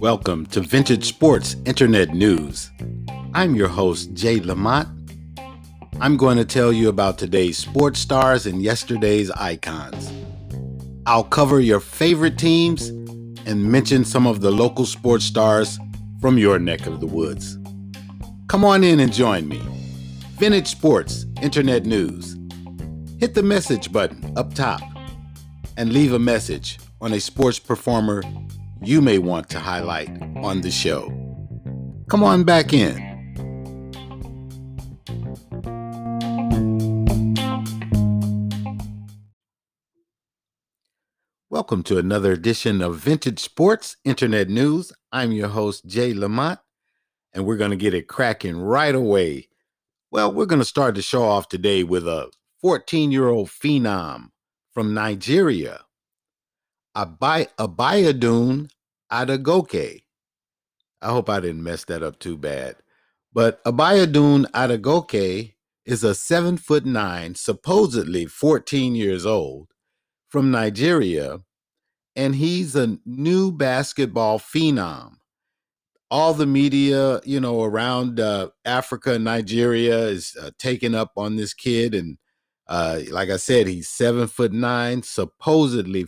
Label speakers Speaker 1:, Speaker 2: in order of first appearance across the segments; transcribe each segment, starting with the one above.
Speaker 1: Welcome to Vintage Sports Internet News. I'm your host, Jay Lamont. I'm going to tell you about today's sports stars and yesterday's icons. I'll cover your favorite teams and mention some of the local sports stars from your neck of the woods. Come on in and join me. Vintage Sports Internet News. Hit the message button up top and leave a message on a sports performer you may want to highlight on the show. Come on back in. Welcome to another edition of Vintage Sports Internet News. I'm your host, Jay Lamont, and we're going to get it cracking right away. Well, we're going to start the show off today with a 14 year old phenom from Nigeria Abai- Abiodun Adegoke. I hope I didn't mess that up too bad. But Abiodun Adegoke is a seven foot nine, supposedly 14 years old, from Nigeria, and he's a new basketball phenom. All the media, you know, around uh, Africa, Nigeria is uh, taking up on this kid, and uh, like I said, he's seven foot nine, supposedly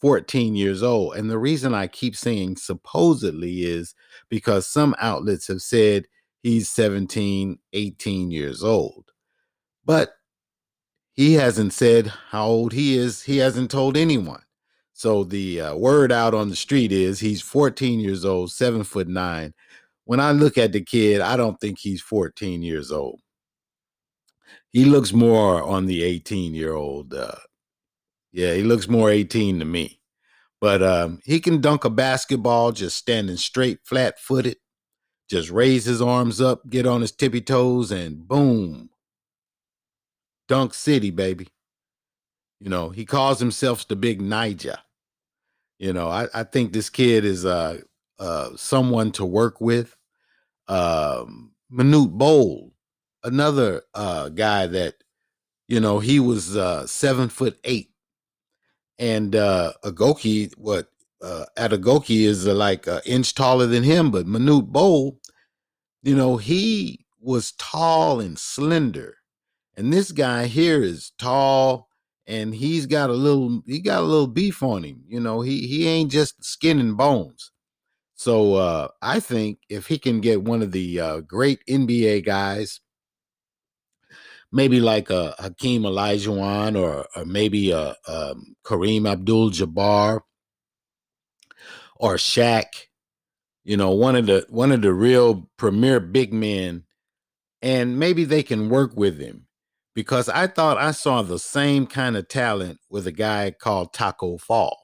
Speaker 1: 14 years old. And the reason I keep saying supposedly is because some outlets have said he's 17, 18 years old. But he hasn't said how old he is. He hasn't told anyone. So the uh, word out on the street is he's 14 years old, seven foot nine. When I look at the kid, I don't think he's 14 years old. He looks more on the 18 year old uh, yeah, he looks more 18 to me. But um, he can dunk a basketball just standing straight, flat footed, just raise his arms up, get on his tippy toes, and boom. Dunk City, baby. You know, he calls himself the big Niger. You know, I, I think this kid is uh, uh, someone to work with. Um, Manute Bol, another uh, guy that, you know, he was uh, seven foot eight and uh Agoki, what uh Adegoke is uh, like an inch taller than him, but Manute Bol, you know, he was tall and slender. And this guy here is tall and he's got a little he got a little beef on him. You know, he he ain't just skin and bones. So uh I think if he can get one of the uh great NBA guys maybe like a Hakeem Olajuwon or, or maybe a, a um, Kareem Abdul-Jabbar or Shaq. You know, one of the one of the real premier big men, and maybe they can work with him because I thought I saw the same kind of talent with a guy called Taco Fall.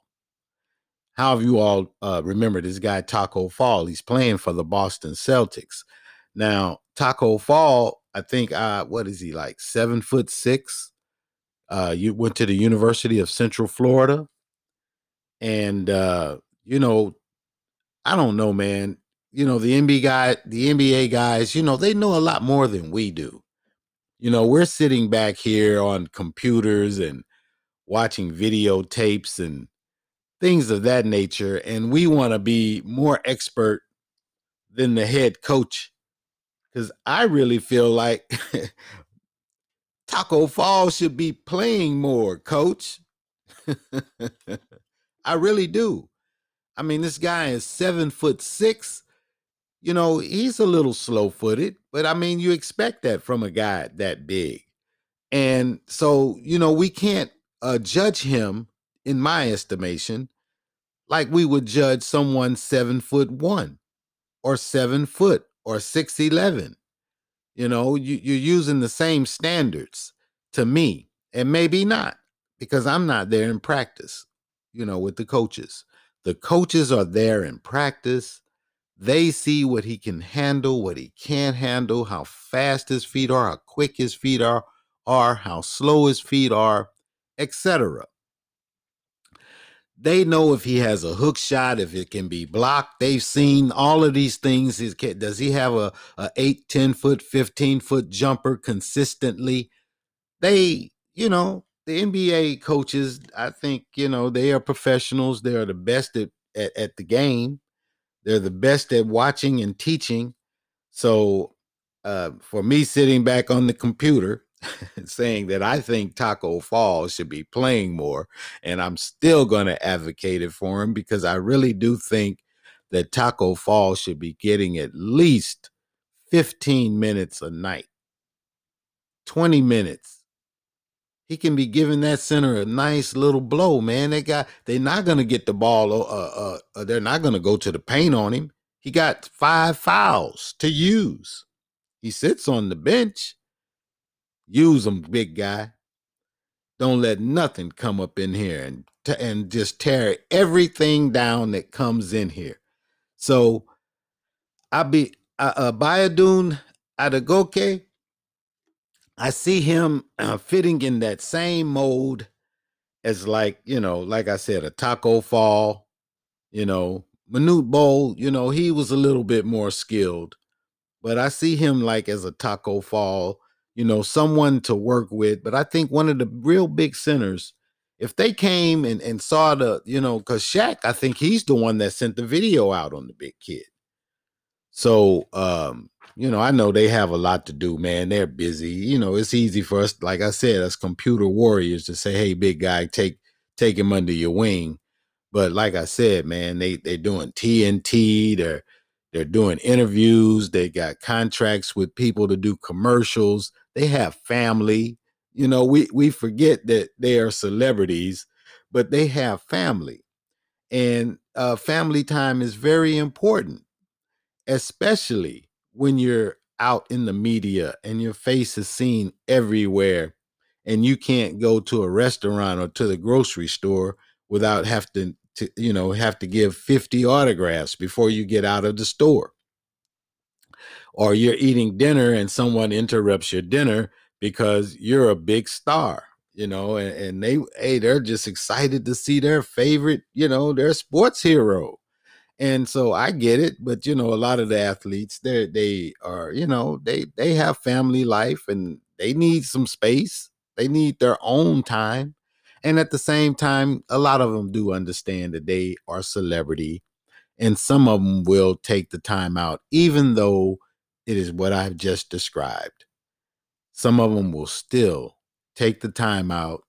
Speaker 1: How have you all uh, remember this guy Taco Fall? He's playing for the Boston Celtics. Now, Taco Fall I think uh what is he like seven foot six? Uh you went to the University of Central Florida. And uh, you know, I don't know, man. You know, the NBA guy, the NBA guys, you know, they know a lot more than we do. You know, we're sitting back here on computers and watching videotapes and things of that nature, and we want to be more expert than the head coach because I really feel like Taco Fall should be playing more, coach. I really do. I mean, this guy is seven foot six. You know, he's a little slow footed, but I mean, you expect that from a guy that big. And so, you know, we can't uh, judge him, in my estimation, like we would judge someone seven foot one or seven foot or 6'11. You know, you, you're using the same standards to me, and maybe not because I'm not there in practice, you know, with the coaches. The coaches are there in practice. They see what he can handle, what he can't handle, how fast his feet are, how quick his feet are, are how slow his feet are, etc. They know if he has a hook shot, if it can be blocked. They've seen all of these things. Does he have a, a 8, 10 foot, 15 foot jumper consistently? They, you know, the NBA coaches, I think, you know, they are professionals. They are the best at, at, at the game. They're the best at watching and teaching. So uh, for me sitting back on the computer saying that I think Taco Fall should be playing more, and I'm still going to advocate it for him because I really do think that Taco Fall should be getting at least 15 minutes a night, 20 minutes he can be giving that center a nice little blow, man. They got they're not gonna get the ball. Uh, uh, uh, they're not gonna go to the paint on him. He got five fouls to use. He sits on the bench. Use him, big guy. Don't let nothing come up in here and t- and just tear everything down that comes in here. So I be uh, uh Abiodun Adegoke I see him uh, fitting in that same mold as like, you know, like I said, a Taco Fall, you know, Manute Bol. you know, he was a little bit more skilled, but I see him like as a Taco Fall, you know, someone to work with. But I think one of the real big centers, if they came and, and saw the, you know, because Shaq, I think he's the one that sent the video out on the big kid. So um, you know, I know they have a lot to do, man. They're busy. You know, it's easy for us, like I said, as computer warriors to say, hey, big guy, take take him under your wing. But like I said, man, they they're doing TNT, they're they're doing interviews, they got contracts with people to do commercials, they have family. You know, we we forget that they are celebrities, but they have family. And uh, family time is very important, especially when you're out in the media and your face is seen everywhere and you can't go to a restaurant or to the grocery store without have to, to you know have to give 50 autographs before you get out of the store or you're eating dinner and someone interrupts your dinner because you're a big star you know and, and they hey they're just excited to see their favorite you know their sports hero and so I get it, but you know, a lot of the athletes, they they are, you know, they they have family life and they need some space. They need their own time. And at the same time, a lot of them do understand that they are celebrity and some of them will take the time out even though it is what I've just described. Some of them will still take the time out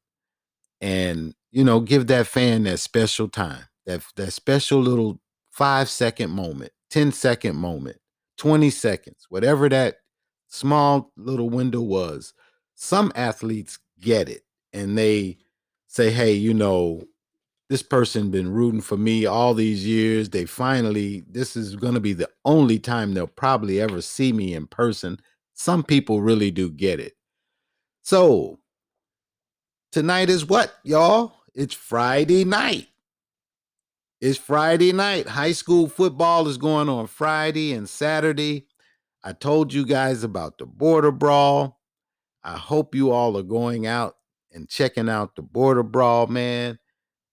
Speaker 1: and, you know, give that fan that special time. That that special little five second moment, 10 second moment, 20 seconds, whatever that small little window was. Some athletes get it and they say, hey, you know, this person been rooting for me all these years. They finally, this is going to be the only time they'll probably ever see me in person. Some people really do get it. So, tonight is what, y'all? It's Friday night. It's Friday night. High school football is going on Friday and Saturday. I told you guys about the border brawl. I hope you all are going out and checking out the border brawl, man.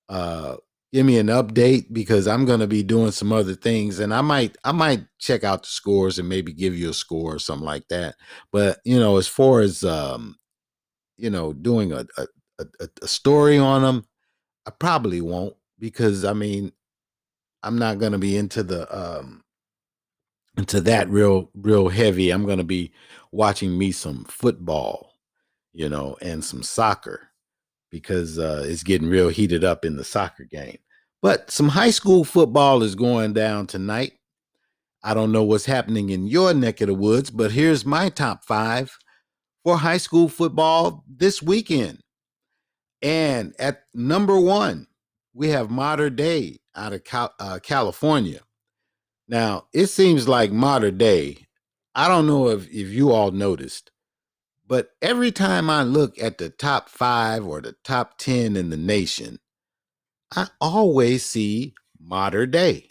Speaker 1: Uh give me an update because I'm going to be doing some other things and I might I might check out the scores and maybe give you a score or something like that. But, you know, as far as um you know, doing a a, a, a story on them, I probably won't because I mean, I'm not going to be into the um into that real real heavy. I'm going to be watching me some football, you know, and some soccer because uh it's getting real heated up in the soccer game. But some high school football is going down tonight. I don't know what's happening in your neck of the woods, but here's my top 5 for high school football this weekend. And at number 1, we have Mater Dei out of Cal- uh, California. Now, it seems like Mater Dei, I don't know if, if you all noticed, but every time I look at the top five or the top 10 in the nation, I always see Mater Dei.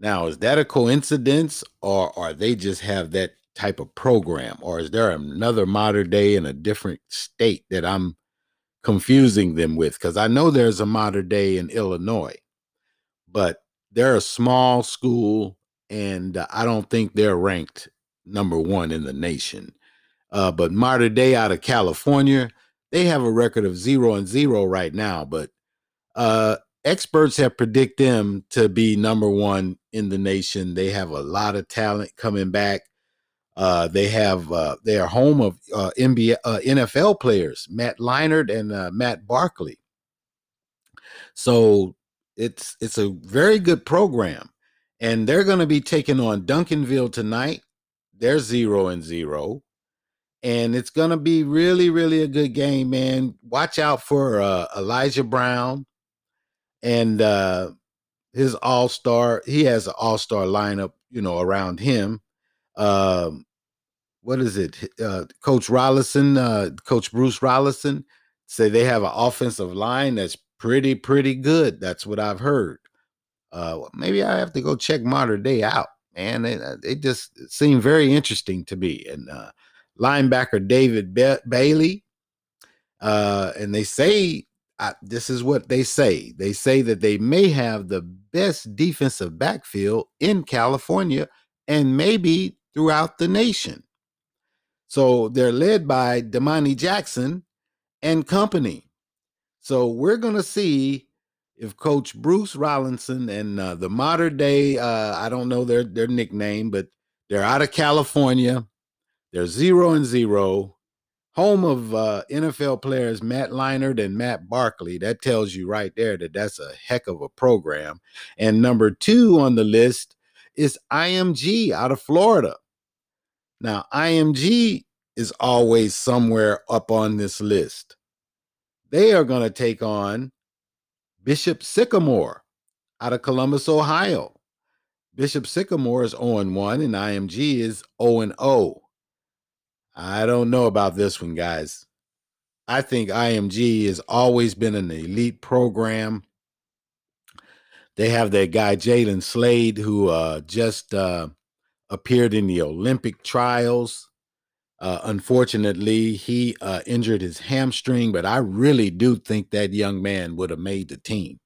Speaker 1: Now, is that a coincidence or are they just have that type of program? Or is there another Mater Dei in a different state that I'm confusing them with? Because I know there's a Mater Dei in Illinois but they're a small school, and I don't think they're ranked number one in the nation. Uh, but Mater Dei out of California, they have a record of zero and zero right now, but uh, experts have predicted them to be number one in the nation. They have a lot of talent coming back. Uh, they have uh, they are home of uh, NBA uh, NFL players Matt Leinart and uh, Matt Barkley. So it's it's a very good program, and they're going to be taking on Duncanville tonight. They're zero and zero, and it's going to be really really a good game, man. Watch out for uh, Elijah Brown and uh, his all star. He has an all star lineup, you know, around him. Um, what is it? Uh, Coach Rollinson, uh, Coach Bruce Rollinson, say they have an offensive line that's pretty, pretty good. That's what I've heard. Uh, maybe I have to go check Mater Dei out, man. They, uh, they just seem very interesting to me. And uh, linebacker David ba- Bailey, uh, and they say I, this is what they say. They say that they may have the best defensive backfield in California and maybe throughout the nation. So they're led by Domani Jackson and company. So we're going to see if Coach Bruce Rollinson and uh, the modern day, uh, I don't know their, their nickname, but they're out of California. They're zero and zero. Home of uh, NFL players Matt Leinart and Matt Barkley. That tells you right there that that's a heck of a program. And number two on the list is IMG out of Florida. Now, IMG is always somewhere up on this list. They are going to take on Bishop Sycamore out of Columbus, Ohio. Bishop Sycamore is 0 1 and IMG is 0 0. I don't know about this one, guys. I think IMG has always been an elite program. They have that guy, Jalen Slade, who uh, just uh, appeared in the Olympic trials. Uh, unfortunately, he uh, injured his hamstring, but I really do think that young man would have made the team.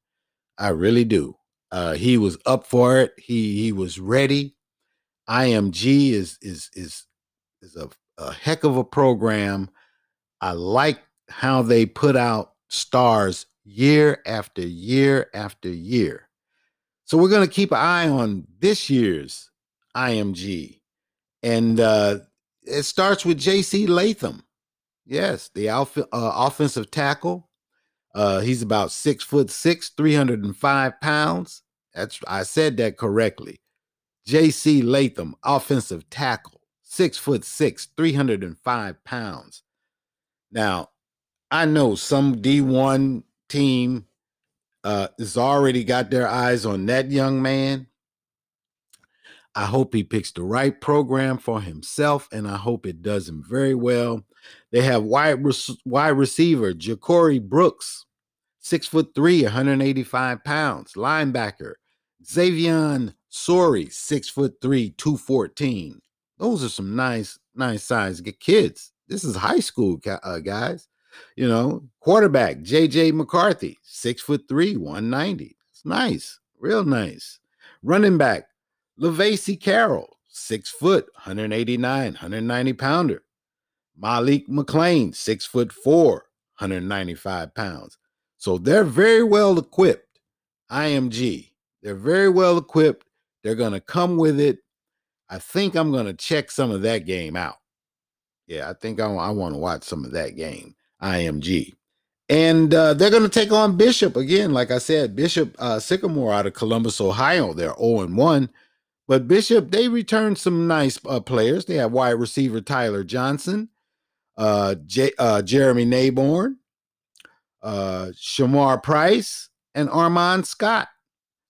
Speaker 1: I really do. Uh, he was up for it. He he was ready. IMG is is is is a, a heck of a program. I like how they put out stars year after year after year. So we're going to keep an eye on this year's IMG. And uh, it starts with J.C. Latham. Yes, the alpha, uh, offensive tackle. Uh, he's about six foot six, 305 pounds. That's I said that correctly. J.C. Latham, offensive tackle, six foot six, 305 pounds. Now, I know some D1 team uh, has already got their eyes on that young man. I hope he picks the right program for himself, and I hope it does him very well. They have wide, wide receiver Ja'Cory Brooks, six foot three, 185 pounds. Linebacker Xavier Sori, six foot three, 214. Those are some nice, nice size kids. This is high school, uh, guys. You know, quarterback JJ McCarthy, six foot three, 190. It's nice, real nice. Running back LaVacy Carroll, six foot, 189, 190 pounder. Malik McLean, six foot four, 195 pounds. So they're very well equipped. IMG, they're very well equipped. They're going to come with it. I think I'm going to check some of that game out. Yeah, I think I, I want to watch some of that game. IMG. And uh, they're going to take on Bishop again. Like I said, Bishop uh, Sycamore out of Columbus, Ohio. They're 0 1. But Bishop, they returned some nice uh, players. They have wide receiver Tyler Johnson, uh, J- uh, Jeremy Nayborn, uh, Shamar Price, and Armand Scott.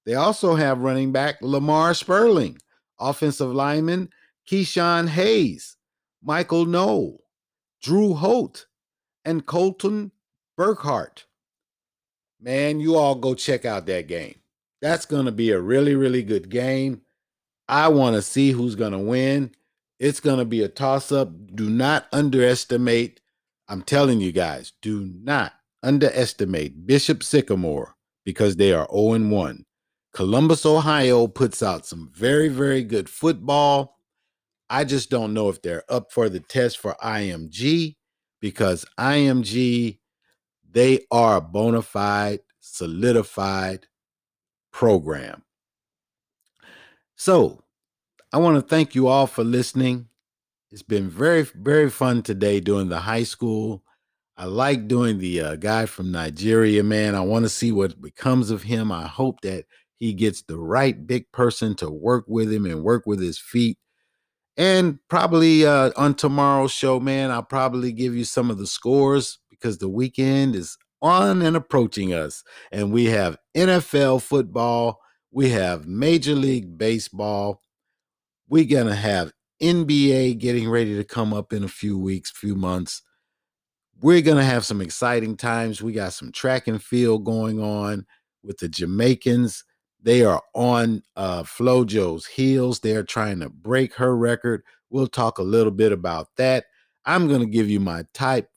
Speaker 1: They also have running back Lamar Sperling, offensive lineman Keyshawn Hayes, Michael Noel, Drew Holt, and Colton Burkhart. Man, you all go check out that game. That's going to be a really, really good game. I want to see who's going to win. It's going to be a toss up. Do not underestimate. I'm telling you guys, do not underestimate Bishop Sycamore because they are 0 1. Columbus, Ohio puts out some very, very good football. I just don't know if they're up for the test for IMG because IMG, they are a bona fide, solidified program. So I want to thank you all for listening. It's been very, very fun today doing the high school. I like doing the uh, guy from Nigeria, man. I want to see what becomes of him. I hope that he gets the right big person to work with him and work with his feet. And probably uh, on tomorrow's show, man, I'll probably give you some of the scores because the weekend is on and approaching us. And we have NFL football, we have Major League Baseball, we're going to have NBA getting ready to come up in a few weeks, few months. We're going to have some exciting times. We got some track and field going on with the Jamaicans. They are on uh, Flojo's heels. They're trying to break her record. We'll talk a little bit about that. I'm going to give you my type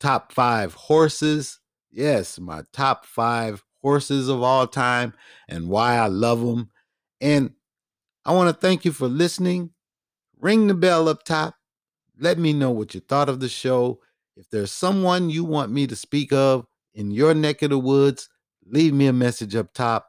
Speaker 1: top five horses. Yes, my top five horses of all time and why I love them. And I want to thank you for listening. Ring the bell up top. Let me know what you thought of the show. If there's someone you want me to speak of in your neck of the woods, leave me a message up top.